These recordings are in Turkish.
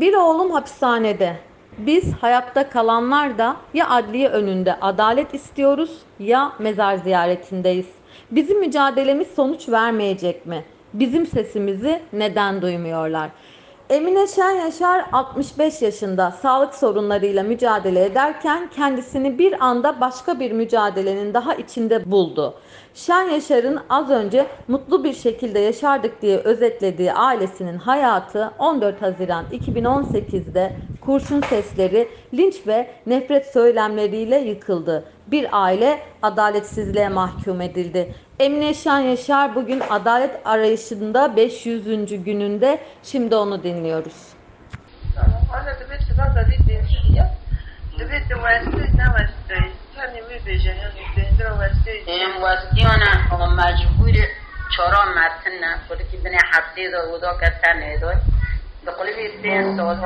Bir oğlum hapishanede. Biz hayatta kalanlar da ya adliye önünde adalet istiyoruz ya mezar ziyaretindeyiz. Bizim mücadelemiz sonuç vermeyecek mi? Bizim sesimizi neden duymuyorlar? Emine Şen Yaşar 65 yaşında sağlık sorunlarıyla mücadele ederken kendisini bir anda başka bir mücadelenin daha içinde buldu. Şen Yaşar'ın az önce mutlu bir şekilde yaşardık diye özetlediği ailesinin hayatı 14 Haziran 2018'de kurşun sesleri, linç ve nefret söylemleriyle yıkıldı bir aile adaletsizliğe mahkum edildi. Emine Şen Yaşar bugün adalet arayışında 500. gününde şimdi onu dinliyoruz. Ana devlet vaza dinsiz Dovete wasiza wasizaji yani mibejanya nipendera wasiza. Em wasiona o majbur çora martına kodi ki bine hapsiz o da katan edo. Dokoli bir sen sol.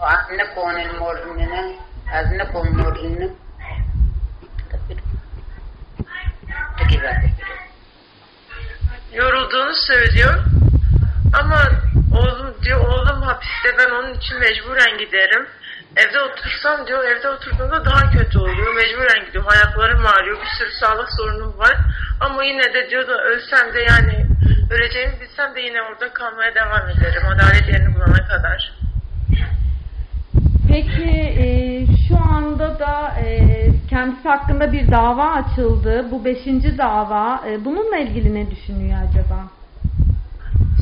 Anne konel mornine, azne konel mornine. Yorulduğunu söylüyor. Ama oğlum diyor oğlum hapiste ben onun için mecburen giderim. Evde otursam diyor evde oturduğumda daha kötü oluyor. Mecburen gidiyorum. Ayaklarım ağrıyor. Bir sürü sağlık sorunum var. Ama yine de diyor da ölsem de yani öleceğimi bilsem de yine orada kalmaya devam ederim. Adalet yerini bulana kadar. Peki e, şu anda da e, kendisi hakkında bir dava açıldı. Bu beşinci dava. E, bununla ilgili ne düşünüyor acaba?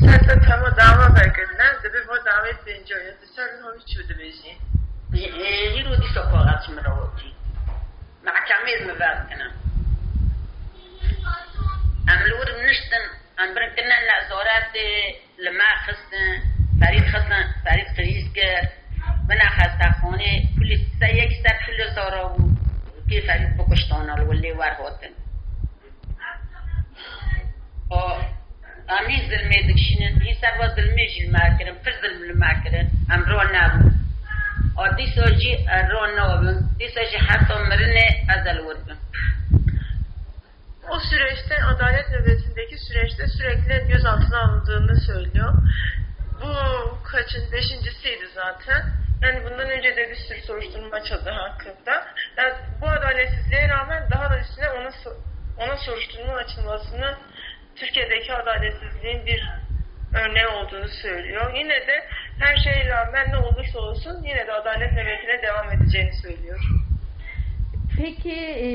Sen de tamam dava vergenden de bir bu davet deyince oynadı. Sen de hiç öde bezi. يجيروا دي سقاط مروتي محكمة مباد كنا أم الور منشتن أم بركنا الأزورات لما خصن فريد خصن فريد قريس كر بنا خستا خوني كل سيك سر كل زورو كيف فريد بكشتونا الولي وار هوتن و أمي ظلمي دكشنن هي سبا ظلمي جل ماكرن فر ظلم الماكرن أم رو نابن و دی سوجی رو نابن دی سوجی حتی مرنه ازل ودن O süreçte adalet nöbetindeki süreçte sürekli gözaltına alındığını söylüyor. Bu kaçın beşincisiydi zaten. Yani bundan önce de bir sürü soruşturma açıldı hakkında. Yani bu adaletsizliğe rağmen daha da üstüne ona, ona soruşturma açılmasını Türkiye'deki adaletsizliğin bir örneği olduğunu söylüyor. Yine de her şeye rağmen ne olursa olsun yine de adalet nöbetine devam edeceğini söylüyor. Peki e,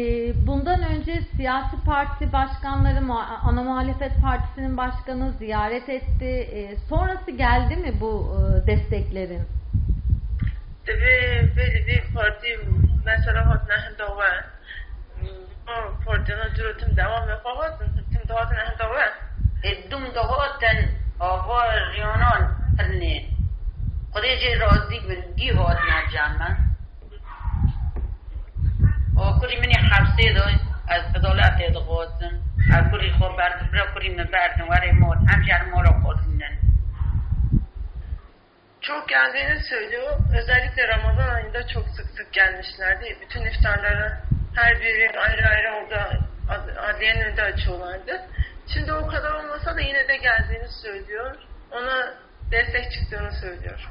bundan önce siyasi parti başkanları, ana muhalefet partisinin başkanı ziyaret etti. E, sonrası geldi mi bu e, به ولی به خوردیم مثلا هات نه دوان ما فردنا جلو تم دوام می‌خواد تم دوات نه دوان دوم دواتن آوار ریانان پرنین خدای جه رازی بن گی هات نه جمع و کلی منی حبسه دای. از بدالت ادغازم. هر کلی خور برد برا من برد وره مال همشه هر مال çok geldiğini söylüyor. Özellikle Ramazan ayında çok sık sık gelmişlerdi. Bütün iftarları her biri ayrı ayrı orada ad- adliyenin önünde açıyorlardı. Şimdi o kadar olmasa da yine de geldiğini söylüyor. Ona destek çıktığını söylüyor.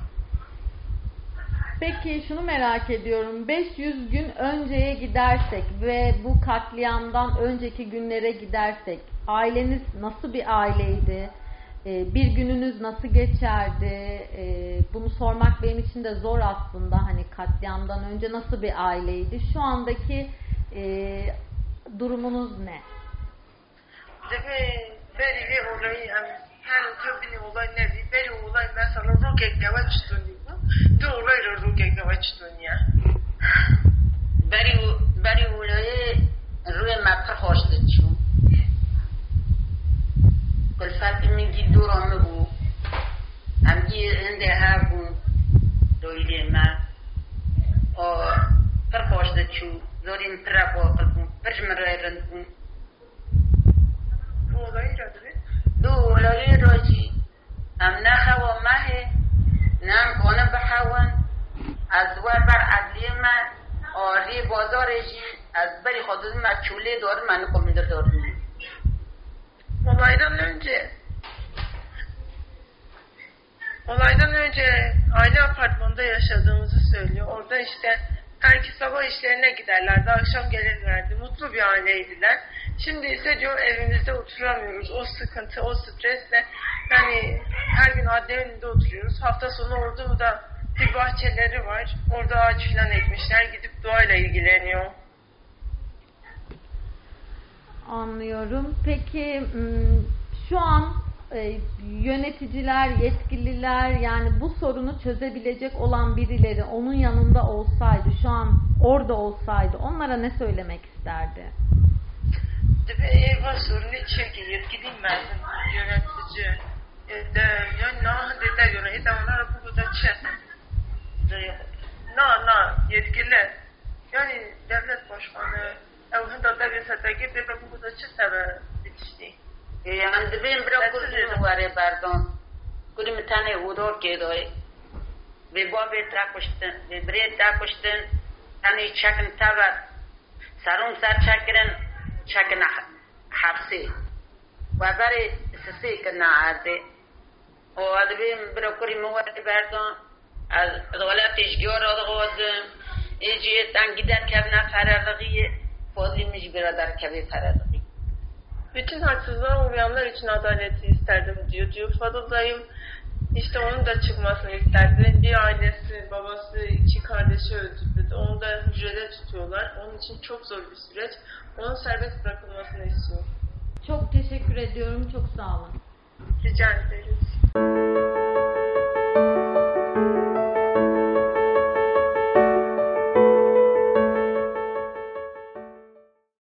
Peki şunu merak ediyorum. 500 gün önceye gidersek ve bu katliamdan önceki günlere gidersek aileniz nasıl bir aileydi? Ee, Bir gününüz nasıl geçerdi? Ee, Bunu sormak benim için de zor aslında. Hani katliamdan önce nasıl bir aileydi? Şu andaki e, durumunuz ne? Tabii böyle bir olayı yani her tabii olay ne bir böyle olay mesela roket yavaş dönüyor. De olay roket yavaş dönüyor. بری بری اولای روی مپر خواسته چون این ترابو قلبون برجم رأي رندبون دو ولالي روجي ام نخوا مه نم گونه بحوان از ور بر عدلی من آری بازار از بری خودت من چوله دار من کم در دار Olaydan önce Olaydan önce aynı apartmanda yaşadığımızı söylüyor. Orada işte herkes sabah işlerine giderlerdi, akşam gelirlerdi. Mutlu bir aileydiler. Şimdi ise diyor evimizde oturamıyoruz. O sıkıntı, o stresle yani her gün adliye önünde oturuyoruz. Hafta sonu orada da bir bahçeleri var. Orada ağaç falan ekmişler. Gidip doğayla ilgileniyor. Anlıyorum. Peki m, şu an e, yöneticiler, yetkililer yani bu sorunu çözebilecek olan birileri onun yanında olsaydı, şu an orada olsaydı onlara ne söylemek isterdi? Eyvah sorunu çekin yetkiliyim ben yönetici. E, de, ya ne dediler yönetici onlar bu kadar çet. Na na yetkili. Yani devlet başkanı. Ev hında devlet seteki bir bu kadar çet tabi bitişti. 예, 안 되면 브라고 주는 거래 바르돈. 그리 밑안에 우도 게도에. 베고베 트라코스튼, 베브레 트라코스튼, 아니 차근 타라. 사롱 사 차크는 차크나 합세. 바자레 스세 그나 아데. 오 아드베 브라코리 모와데 바르돈. از غلط اشگیار آدغاز ایجی تنگیدن کردن فرادقی فادی میج برادر کبی فرادق Bütün haksızlığa uğrayanlar için adaleti isterdim diyor. Diyor Fadıl dayım işte onun da çıkmasını isterdi. Bir ailesi, babası, iki kardeşi öldürüldü. Onu da hücrede tutuyorlar. Onun için çok zor bir süreç. Onun serbest bırakılmasını istiyor. Çok teşekkür ediyorum. Çok sağ olun. Rica ederiz.